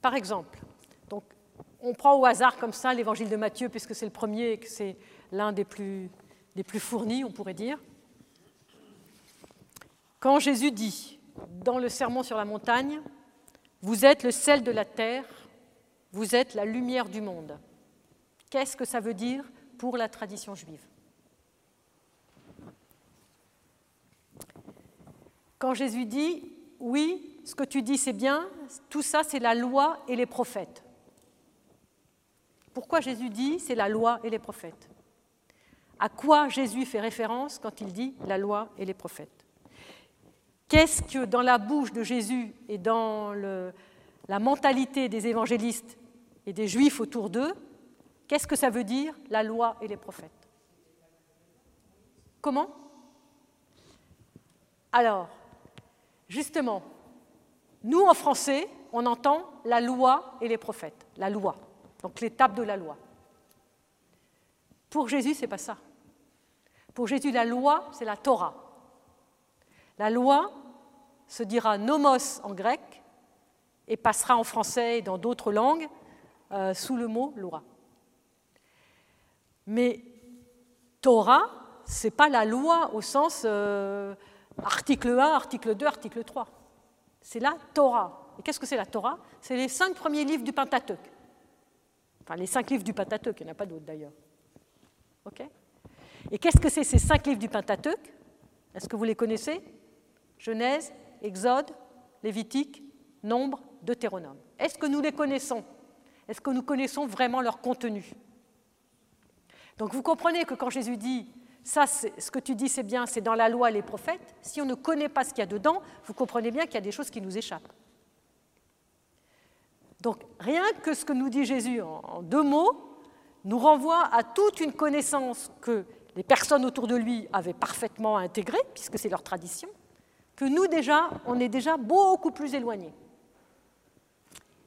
Par exemple, on prend au hasard comme ça l'évangile de Matthieu, puisque c'est le premier et que c'est l'un des plus, des plus fournis, on pourrait dire. Quand Jésus dit dans le sermon sur la montagne, Vous êtes le sel de la terre, vous êtes la lumière du monde. Qu'est-ce que ça veut dire pour la tradition juive? Quand Jésus dit Oui, ce que tu dis c'est bien, tout ça c'est la loi et les prophètes. Pourquoi Jésus dit c'est la loi et les prophètes? À quoi Jésus fait référence quand il dit la loi et les prophètes? Qu'est-ce que dans la bouche de Jésus et dans la mentalité des évangélistes et des juifs autour d'eux, qu'est-ce que ça veut dire la loi et les prophètes? Comment? Alors, justement, nous en français, on entend la loi et les prophètes, la loi, donc l'étape de la loi. Pour Jésus, ce n'est pas ça. Pour Jésus, la loi, c'est la Torah. La loi se dira nomos en grec et passera en français et dans d'autres langues euh, sous le mot loi. Mais Torah, ce n'est pas la loi au sens euh, article 1, article 2, article 3. C'est la Torah. Et qu'est-ce que c'est la Torah? C'est les cinq premiers livres du Pentateuque. Enfin, les cinq livres du Pentateuque, il n'y en a pas d'autres d'ailleurs. OK? Et qu'est-ce que c'est ces cinq livres du Pentateuque? Est-ce que vous les connaissez? Genèse, Exode, Lévitique, Nombre, Deutéronome. Est-ce que nous les connaissons? Est-ce que nous connaissons vraiment leur contenu? Donc vous comprenez que quand Jésus dit ça, ce que tu dis, c'est bien, c'est dans la loi les prophètes. Si on ne connaît pas ce qu'il y a dedans, vous comprenez bien qu'il y a des choses qui nous échappent. Donc rien que ce que nous dit Jésus en deux mots nous renvoie à toute une connaissance que les personnes autour de lui avaient parfaitement intégrée, puisque c'est leur tradition, que nous déjà, on est déjà beaucoup plus éloignés.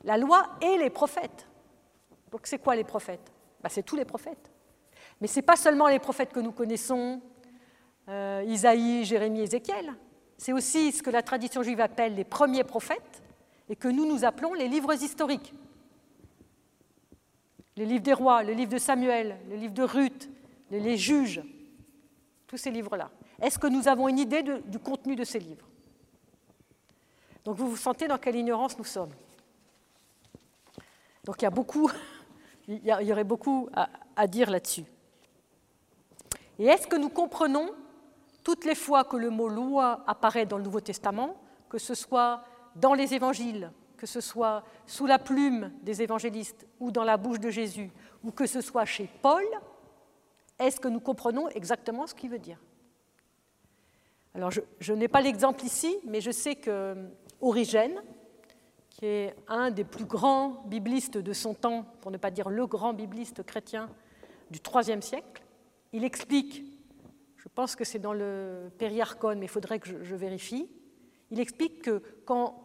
La loi et les prophètes. Donc c'est quoi les prophètes? Ben, C'est tous les prophètes. Mais ce n'est pas seulement les prophètes que nous connaissons, euh, Isaïe, Jérémie, Ézéchiel. C'est aussi ce que la tradition juive appelle les premiers prophètes et que nous nous appelons les livres historiques. Les livres des rois, le livre de Samuel, le livre de Ruth, les, juges, tous ces livres-là. Est-ce que nous avons une idée du contenu de ces livres? Donc vous vous sentez dans quelle ignorance nous sommes. Donc il y a beaucoup, il y aurait beaucoup à dire là-dessus. Et est-ce que nous comprenons toutes les fois que le mot loi apparaît dans le Nouveau Testament, que ce soit dans les évangiles, que ce soit sous la plume des évangélistes ou dans la bouche de Jésus, ou que ce soit chez Paul, est-ce que nous comprenons exactement ce qu'il veut dire? Alors, je, n'ai pas l'exemple ici, mais je sais que Origène, qui est un des plus grands biblistes de son temps, pour ne pas dire le grand bibliste chrétien du IIIe siècle, il explique, je pense que c'est dans le Périarchon, mais il faudrait que je, vérifie, il explique que quand,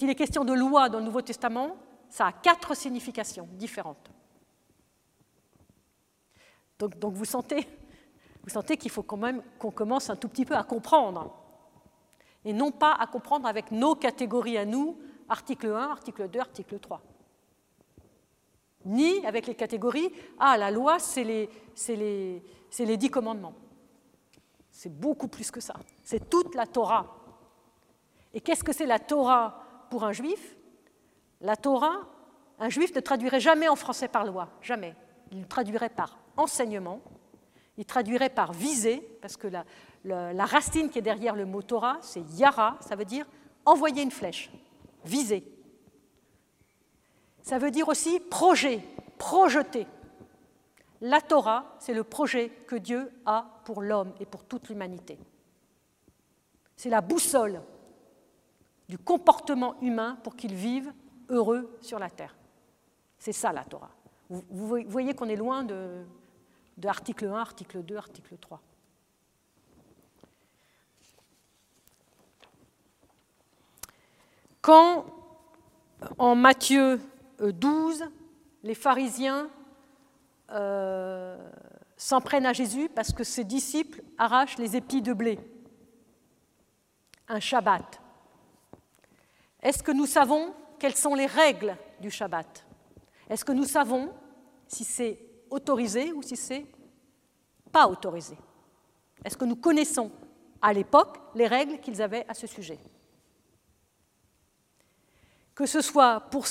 il est question de loi dans le Nouveau Testament, ça a quatre significations différentes. Donc, donc vous sentez, vous sentez qu'il faut quand même qu'on commence un tout petit peu à comprendre, et non pas à comprendre avec nos catégories à nous, article 1, article 2, article 3 ni avec les catégories Ah, la loi, c'est les, les, les dix commandements. C'est beaucoup plus que ça. C'est toute la Torah. Et qu'est-ce que c'est la Torah pour un juif? La Torah, un juif ne traduirait jamais en français par loi, jamais. Il traduirait par enseignement, il traduirait par visée, parce que la, la racine qui est derrière le mot Torah, c'est yara, ça veut dire envoyer une flèche, viser. Ça veut dire aussi projet, projeter. La Torah, c'est le projet que Dieu a pour l'homme et pour toute l'humanité. C'est la boussole du comportement humain pour qu'il vive heureux sur la terre. C'est ça la Torah. Vous, voyez qu'on est loin de, de article 1, article 2, article 3. Quand en Matthieu 12, les pharisiens euh, s'en prennent à Jésus parce que ses disciples arrachent les épis de blé. Un Shabbat. Est-ce que nous savons quelles sont les règles du Shabbat? Est-ce que nous savons si c'est autorisé ou si c'est pas autorisé? Est-ce que nous connaissons à l'époque les règles qu'ils avaient à ce sujet? Que ce soit pour,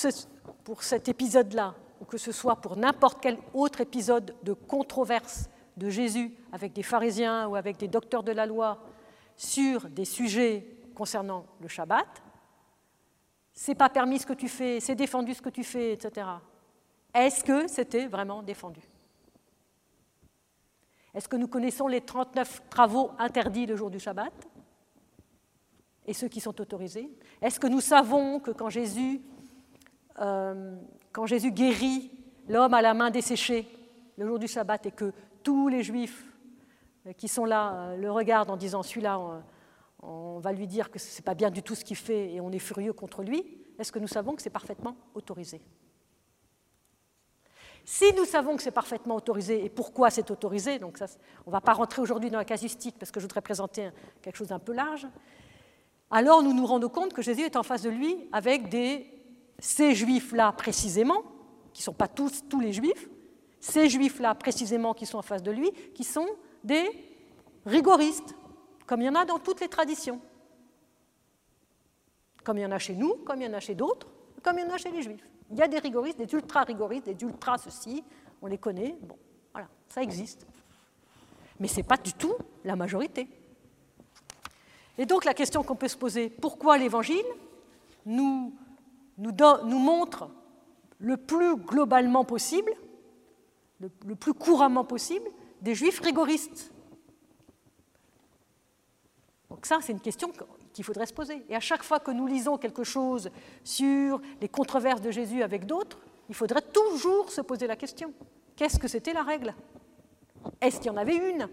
pour cet épisode-là ou que ce soit pour n'importe quel autre épisode de controverse de Jésus avec des pharisiens ou avec des docteurs de la loi sur des sujets concernant le Shabbat, c'est pas permis ce que tu fais, c'est défendu ce que tu fais, etc. Est-ce que c'était vraiment défendu? Est-ce que nous connaissons les 39 travaux interdits le jour du Shabbat et ceux qui sont autorisés? Est-ce que nous savons que quand Jésus, euh, quand Jésus guérit l'homme à la main desséchée le jour du Shabbat et que tous les Juifs qui sont là euh, le regardent en disant celui-là, on va lui dire que ce n'est pas bien du tout ce qu'il fait et on est furieux contre lui, est-ce que nous savons que c'est parfaitement autorisé? Si nous savons que c'est parfaitement autorisé et pourquoi c'est autorisé, donc on ne va pas rentrer aujourd'hui dans la casuistique parce que je voudrais présenter quelque chose d'un peu large, alors nous nous rendons compte que Jésus est en face de lui avec des, ces juifs-là précisément, qui ne sont pas tous, les juifs, ces juifs-là précisément qui sont en face de lui, qui sont des rigoristes, comme il y en a dans toutes les traditions. Comme il y en a chez nous, comme il y en a chez d'autres, comme il y en a chez les juifs. Il y a des rigoristes, des ultra-rigoristes, des ultra-ceci, on les connaît, bon, voilà, ça existe. Mais ce n'est pas du tout la majorité. Et donc la question qu'on peut se poser, pourquoi l'Évangile nous, nous, montre le plus globalement possible, le, le plus couramment possible, des juifs rigoristes donc ça, c'est une question qu'il faudrait se poser. Et à chaque fois que nous lisons quelque chose sur les controverses de Jésus avec d'autres, il faudrait toujours se poser la question. Qu'est-ce que c'était la règle? Est-ce qu'il y en avait une?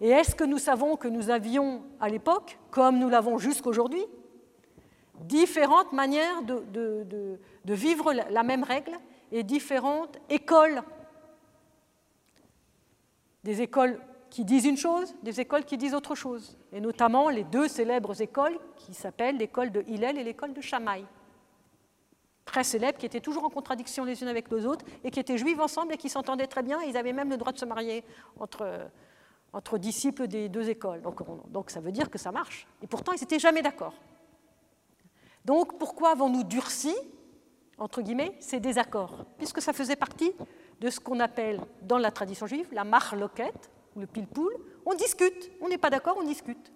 Et est-ce que nous savons que nous avions à l'époque, comme nous l'avons jusqu'aujourd'hui, différentes manières de, vivre la même règle et différentes écoles Des écoles qui disent une chose, des écoles qui disent autre chose, et notamment les deux célèbres écoles qui s'appellent l'école de Hillel et l'école de Shammai. Très célèbres, qui étaient toujours en contradiction les unes avec les autres, et qui étaient juives ensemble et qui s'entendaient très bien, et ils avaient même le droit de se marier entre, disciples des deux écoles. Donc ça veut dire que ça marche. Et pourtant, ils n'étaient jamais d'accord. Donc pourquoi avons-nous durci, entre guillemets, ces désaccords? Puisque ça faisait partie de ce qu'on appelle dans la tradition juive la marloquette, ou le pile-poule, on discute. On n'est pas d'accord, on discute.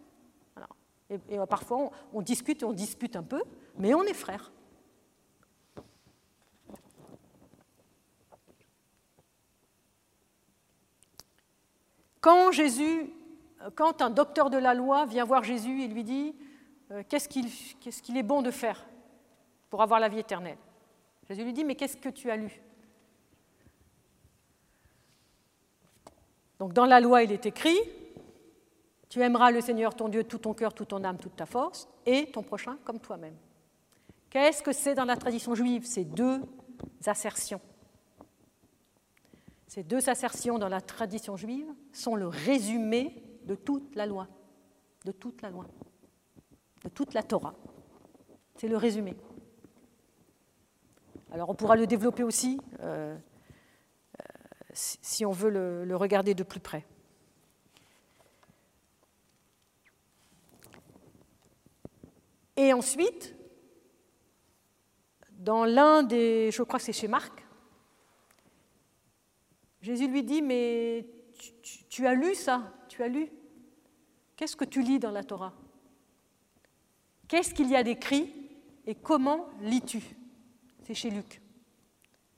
Et, euh, parfois, on, discute et on dispute un peu, mais on est frères. Quand Jésus, quand un docteur de la loi vient voir Jésus et lui dit euh, qu'est-ce qu'il est bon de faire pour avoir la vie éternelle, Jésus lui dit mais qu'est-ce que tu as lu? Donc dans la loi, il est écrit, tu aimeras le Seigneur ton Dieu tout ton cœur, toute ton âme, toute ta force, et ton prochain comme toi-même. Qu'est-ce que c'est dans la tradition juive? Ces deux assertions. Ces deux assertions dans la tradition juive sont le résumé de toute la loi, de toute la loi, de toute la Torah. C'est le résumé. Alors on pourra le développer aussi. Euh, si on veut le, regarder de plus près. Et ensuite, dans l'un des, je crois que c'est chez Marc, Jésus lui dit, mais tu, as lu ça, tu as lu? Qu'est-ce que tu lis dans la Torah? Qu'est-ce qu'il y a d'écrit et comment lis-tu? C'est chez Luc.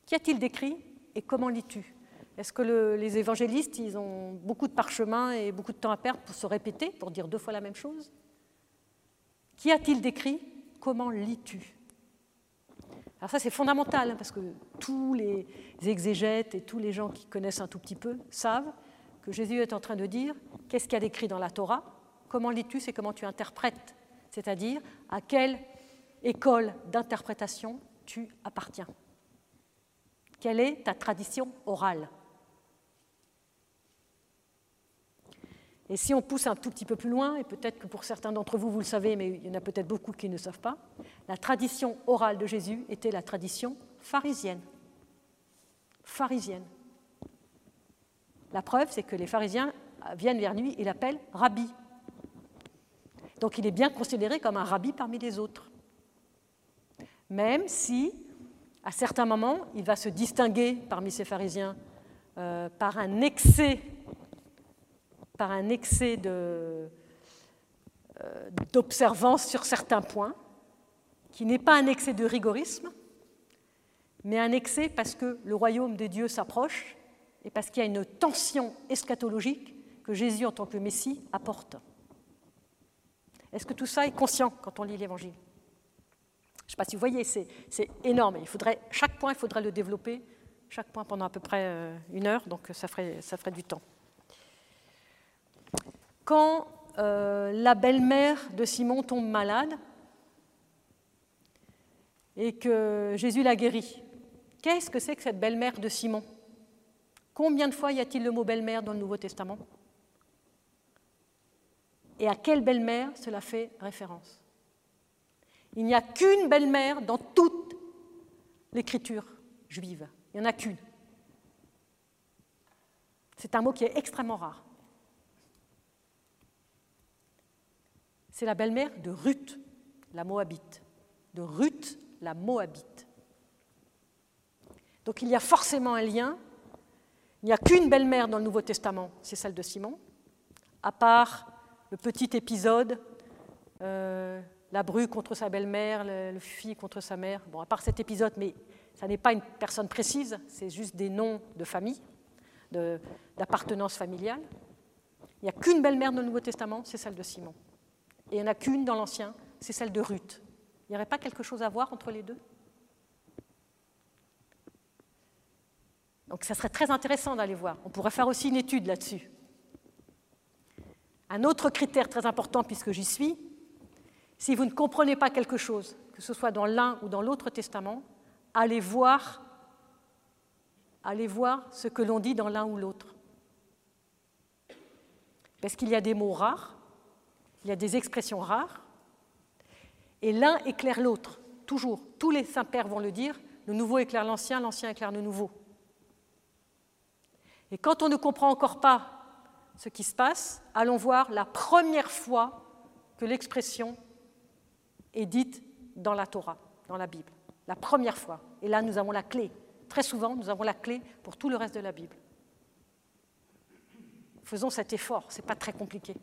Qu'y a-t-il d'écrit et comment lis-tu? Est-ce que les évangélistes, ils ont beaucoup de parchemins et beaucoup de temps à perdre pour se répéter, pour dire deux fois la même chose? Qui a-t-il décrit? Comment lis-tu? Alors ça, c'est fondamental, hein, parce que tous les exégètes et tous les gens qui connaissent un tout petit peu savent que Jésus est en train de dire qu'est-ce qu'il y a d'écrit dans la Torah? Comment lis-tu? C'est comment tu interprètes, c'est-à-dire à quelle école d'interprétation tu appartiens? Quelle est ta tradition orale? Et si on pousse un tout petit peu plus loin, et peut-être que pour certains d'entre vous, vous le savez, mais il y en a peut-être beaucoup qui ne savent pas, la tradition orale de Jésus était la tradition pharisienne. Pharisienne. La preuve, c'est que les pharisiens viennent vers lui et l'appellent rabbi. Donc il est bien considéré comme un rabbi parmi les autres. Même si, à certains moments, il va se distinguer parmi ces pharisiens euh, par un excès euh, d'observance sur certains points, qui n'est pas un excès de rigorisme, mais un excès parce que le royaume de Dieu s'approche et parce qu'il y a une tension eschatologique que Jésus, en tant que Messie, apporte. Est-ce que tout ça est conscient quand on lit l'Évangile? Je ne sais pas si vous voyez, c'est énorme. Il faudrait, chaque point, il faudrait le développer, chaque point pendant à peu près euh, une heure, donc ça ferait, du temps quand euh, la belle-mère de Simon tombe malade et que Jésus la guérit. Qu'est-ce que c'est que cette belle-mère de Simon? Combien de fois y a-t-il le mot belle-mère dans le Nouveau Testament? Et à quelle belle-mère cela fait référence? Il n'y a qu'une belle-mère dans toute l'écriture juive. Il n'y en a qu'une. C'est un mot qui est extrêmement rare. c'est la belle-mère de Ruth, la Moabite. De Ruth, la Moabite. Donc il y a forcément un lien. Il n'y a qu'une belle-mère dans le Nouveau Testament, c'est celle de Simon, à part le petit épisode, euh, la bru contre sa belle-mère, le, le contre sa mère. Bon, à part cet épisode, mais ça n'est pas une personne précise, c'est juste des noms de famille, d'appartenance familiale. Il n'y a qu'une belle-mère dans le Nouveau Testament, c'est celle de Simon. Et il n'y en a qu'une dans l'Ancien, c'est celle de Ruth. Il n'y aurait pas quelque chose à voir entre les deux? Donc ça serait très intéressant d'aller voir. On pourrait faire aussi une étude là-dessus. Un autre critère très important, puisque j'y suis, si vous ne comprenez pas quelque chose, que ce soit dans l'un ou dans l'autre testament, allez voir, allez voir ce que l'on dit dans l'un ou l'autre. Parce qu'il y a des mots rares il y a des expressions rares, et l'un éclaire l'autre, toujours. Tous les saints-pères vont le dire, le nouveau éclaire l'ancien, l'ancien éclaire le nouveau. Et quand on ne comprend encore pas ce qui se passe, allons voir la première fois que l'expression est dite dans la Torah, dans la Bible. La première fois. Et là, nous avons la clé. Très souvent, nous avons la clé pour tout le reste de la Bible. Faisons cet effort, ce n'est pas très compliqué.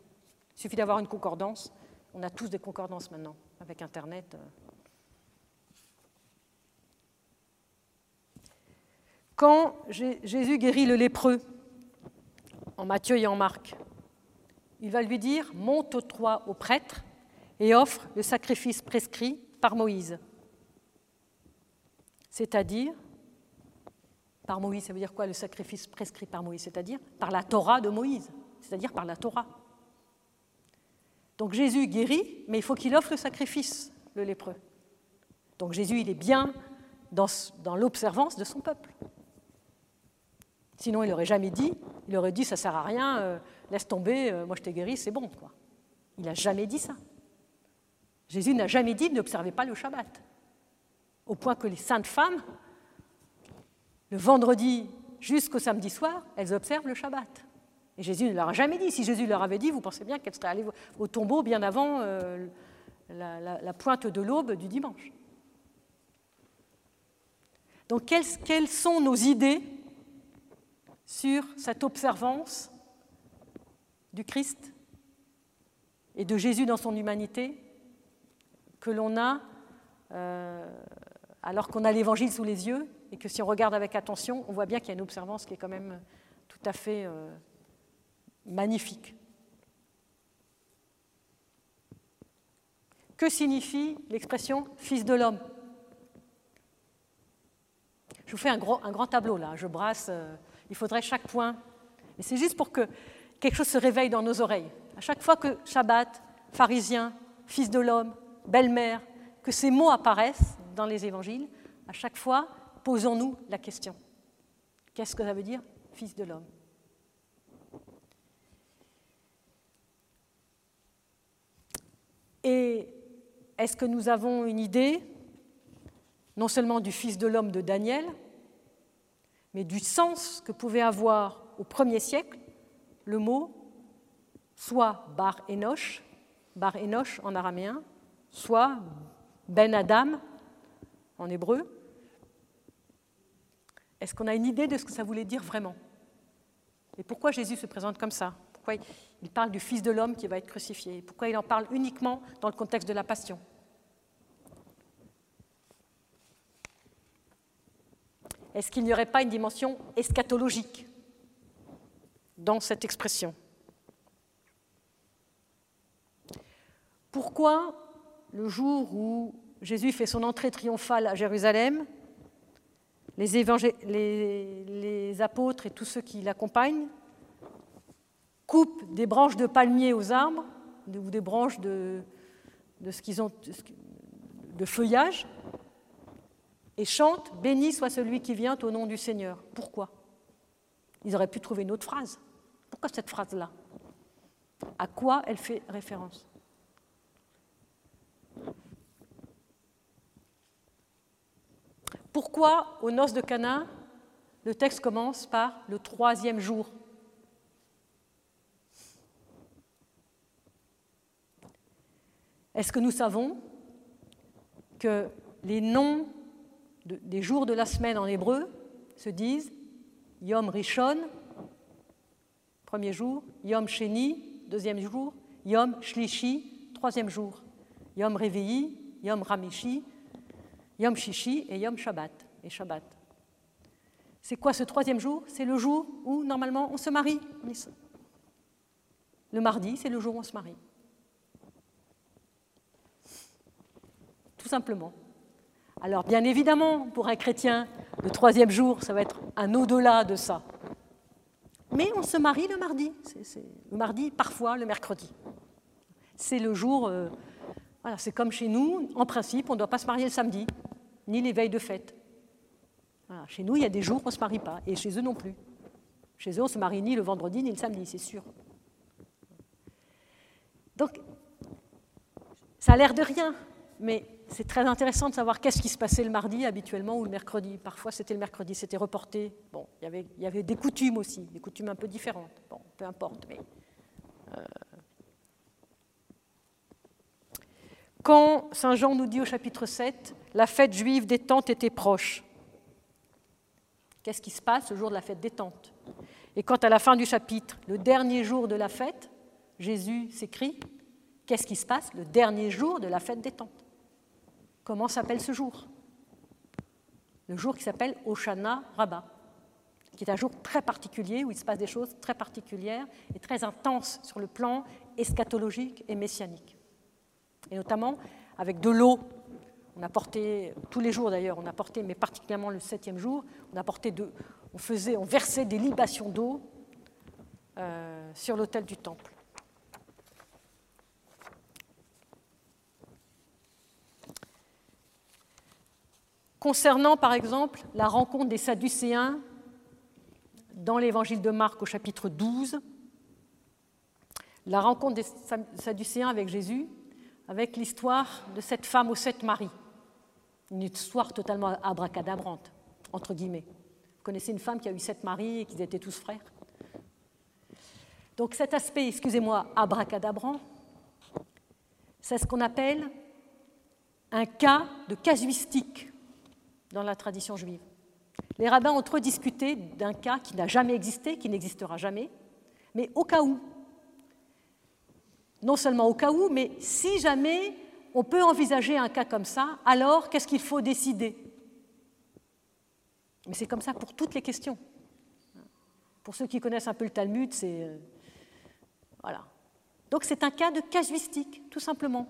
Il suffit d'avoir une concordance. On a tous des concordances maintenant avec Internet. Quand Jésus guérit le lépreux, en Matthieu et en Marc, il va lui dire Monte toi au prêtre et offre le sacrifice prescrit par Moïse. C'est-à-dire, par Moïse, ça veut dire quoi le sacrifice prescrit par Moïse? C'est-à-dire par la Torah de Moïse, c'est-à-dire par la Torah. Donc Jésus guérit, mais il faut qu'il offre le sacrifice, le lépreux. Donc Jésus, il est bien dans, l'observance de son peuple. Sinon, il n'aurait jamais dit, il aurait dit, ça sert à rien, euh, laisse tomber, euh, moi je t'ai guéri, c'est bon. Quoi. Il n'a jamais dit ça. Jésus n'a jamais dit, n'observez pas le Shabbat. Au point que les saintes femmes, le vendredi jusqu'au samedi soir, elles observent le Shabbat. Et Jésus ne leur a jamais dit. Si Jésus leur avait dit, vous pensez bien qu'elle serait allée au tombeau bien avant euh, la, pointe de l'aube du dimanche. Donc quelles, quelles, sont nos idées sur cette observance du Christ et de Jésus dans son humanité que l'on a euh, alors qu'on a l'Évangile sous les yeux et que si on regarde avec attention, on voit bien qu'il y a une observance qui est quand même tout à fait... Euh, magnifique. Que signifie l'expression fils de l'homme je vous fais un, grand tableau là, je brasse, euh, il faudrait chaque point. Mais c'est juste pour que quelque chose se réveille dans nos oreilles. À chaque fois que Shabbat, pharisien, fils de l'homme, belle-mère, que ces mots apparaissent dans les évangiles, à chaque fois, posons-nous la question. Qu'est-ce que ça veut dire, fils de l'homme? Et est-ce que nous avons une idée? Non seulement du Fils de l'homme de Daniel, mais du sens que pouvait avoir au premier siècle le mot soit Bar Enoch, Bar Enoch en araméen, soit Ben Adam en hébreu. Est-ce qu'on a une idée de ce que ça voulait dire vraiment? Et pourquoi Jésus se présente comme ça? Pourquoi il parle du Fils de l'homme qui va être crucifié? Pourquoi il en parle uniquement dans le contexte de la Passion? Est-ce qu'il n'y aurait pas une dimension eschatologique dans cette expression? Pourquoi le jour où Jésus fait son entrée triomphale à Jérusalem, les, apôtres et tous ceux qui l'accompagnent coupent des branches de palmier aux arbres ou des branches de feuillage et chantent Béni soit celui qui vient au nom du Seigneur. Pourquoi? Ils auraient pu trouver une autre phrase. Pourquoi cette phrase-là? À quoi elle fait référence? Pourquoi, aux noces de Cana, le texte commence par le troisième jour? Est-ce que nous savons que les noms des jours de la semaine en hébreu se disent Yom Rishon, premier jour, Yom Sheni, deuxième jour, Yom Shlishi, troisième jour, Yom Revi'i, Yom Ramishi, Yom Shishi et Yom Shabbat. Et Shabbat. C'est quoi ce troisième jour? C'est le jour où normalement on se marie. Le mardi, c'est le jour où on se marie. Tout simplement. Alors bien évidemment, pour un chrétien, le troisième jour, ça va être un au-delà de ça. Mais on se marie le mardi. C'est, le mardi, parfois le mercredi. C'est le jour euh, c'est comme chez nous, en principe, on ne doit pas se marier le samedi, ni les veilles de fête. Chez nous, il y a des jours où on ne se marie pas, et chez eux non plus. Chez eux, on se marie ni le vendredi ni le samedi, c'est sûr. Donc, ça a l'air de rien, mais c'est très intéressant de savoir qu'est-ce qui se passait le mardi habituellement ou le mercredi. Parfois, c'était le mercredi, c'était reporté. Bon, il y, avait, des coutumes aussi, des coutumes un peu différentes. Bon, peu importe, euh, quand Saint Jean nous dit au chapitre 7, la fête juive des tentes était proche. Qu'est-ce qui se passe le jour de la fête des tentes? Et quand à la fin du chapitre, le dernier jour de la fête, Jésus s'écrie, qu'est-ce qui se passe? Le dernier jour de la fête des tentes Comment s'appelle ce jour? Le jour qui s'appelle Oshana Rabbah, qui est un jour très particulier où il se passe des choses très particulières et très intenses sur le plan eschatologique et messianique et notamment avec de l'eau. On a porté, tous les jours d'ailleurs, on a porté, mais particulièrement le septième jour, on a porté de, on faisait, on versait des libations d'eau euh, sur l'autel du temple. Concernant par exemple la rencontre des Sadducéens dans l'évangile de Marc au chapitre 12, la rencontre des Sadducéens avec Jésus, avec l'histoire de cette femme aux sept maris. Une histoire totalement abracadabrante, entre guillemets. Vous connaissez une femme qui a eu sept maris et qu'ils étaient tous frères Donc cet aspect, excusez-moi, abracadabrant, c'est ce qu'on appelle un cas de casuistique dans la tradition juive. Les rabbins ont trop discuté d'un cas qui n'a jamais existé, qui n'existera jamais, mais au cas où, non seulement au cas où, mais si jamais on peut envisager un cas comme ça, alors qu'est-ce qu'il faut décider? Mais c'est comme ça pour toutes les questions. Pour ceux qui connaissent un peu le Talmud, c'est... Euh, voilà. Donc c'est un cas de casuistique, tout simplement.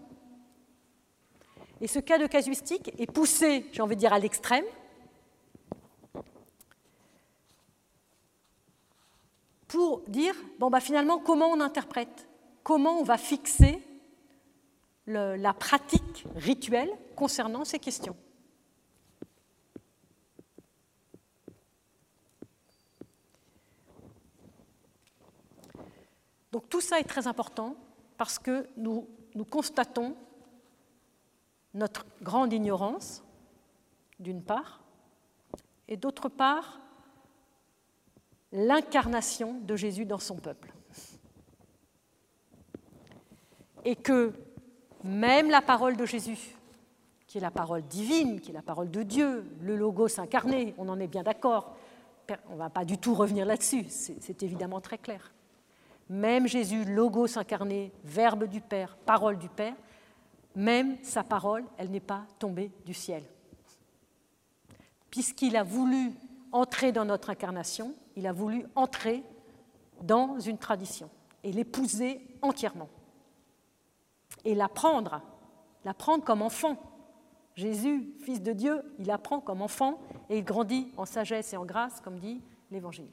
Et ce cas de casuistique est poussé, j'ai envie de dire, à l'extrême, pour dire, bon, bah, finalement, comment on interprète? Comment on va fixer la pratique rituelle concernant ces questions? Donc tout ça est très important parce que nous, nous constatons notre grande ignorance, d'une part, et d'autre part, l'incarnation de Jésus dans son peuple. Et que même la parole de Jésus, qui est la parole divine, qui est la parole de Dieu, le Logos incarné, on en est bien d'accord, on ne va pas du tout revenir là-dessus, c'est évidemment très clair. Même Jésus, Logos incarné, Verbe du Père, parole du Père, même sa parole, elle n'est pas tombée du ciel. Puisqu'il a voulu entrer dans notre incarnation, il a voulu entrer dans une tradition et l'épouser entièrement. Et l'apprendre, l'apprendre comme enfant. Jésus, fils de Dieu, il apprend comme enfant et il grandit en sagesse et en grâce, comme dit l'Évangile.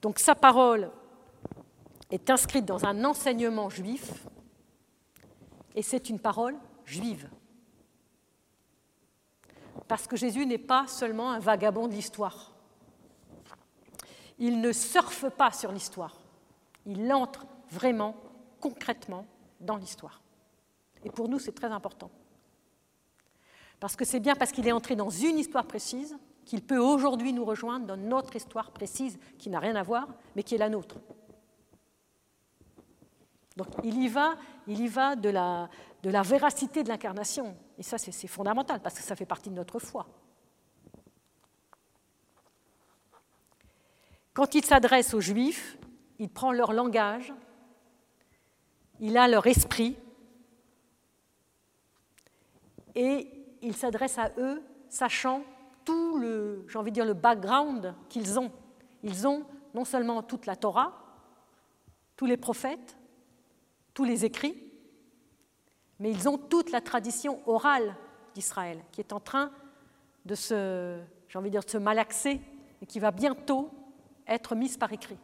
Donc sa parole est inscrite dans un enseignement juif et c'est une parole juive. Parce que Jésus n'est pas seulement un vagabond de l'histoire. Il ne surfe pas sur l'histoire. Il entre vraiment, concrètement, dans l'histoire. Et pour nous, c'est très important. Parce que c'est bien parce qu'il est entré dans une histoire précise qu'il peut aujourd'hui nous rejoindre dans notre histoire précise qui n'a rien à voir, mais qui est la nôtre. Donc il y va, il y va de, la, de véracité de l'incarnation. Et ça, c'est fondamental parce que ça fait partie de notre foi. Quand il s'adresse aux Juifs, il prend leur langage, il a leur esprit, et il s'adresse à eux, sachant tout le, j'ai envie de dire, le background qu'ils ont. Ils ont non seulement toute la Torah, tous les prophètes, tous les écrits, mais ils ont toute la tradition orale d'Israël qui est en train de se, j'ai envie de dire, de se malaxer et qui va bientôt être mise par écrit.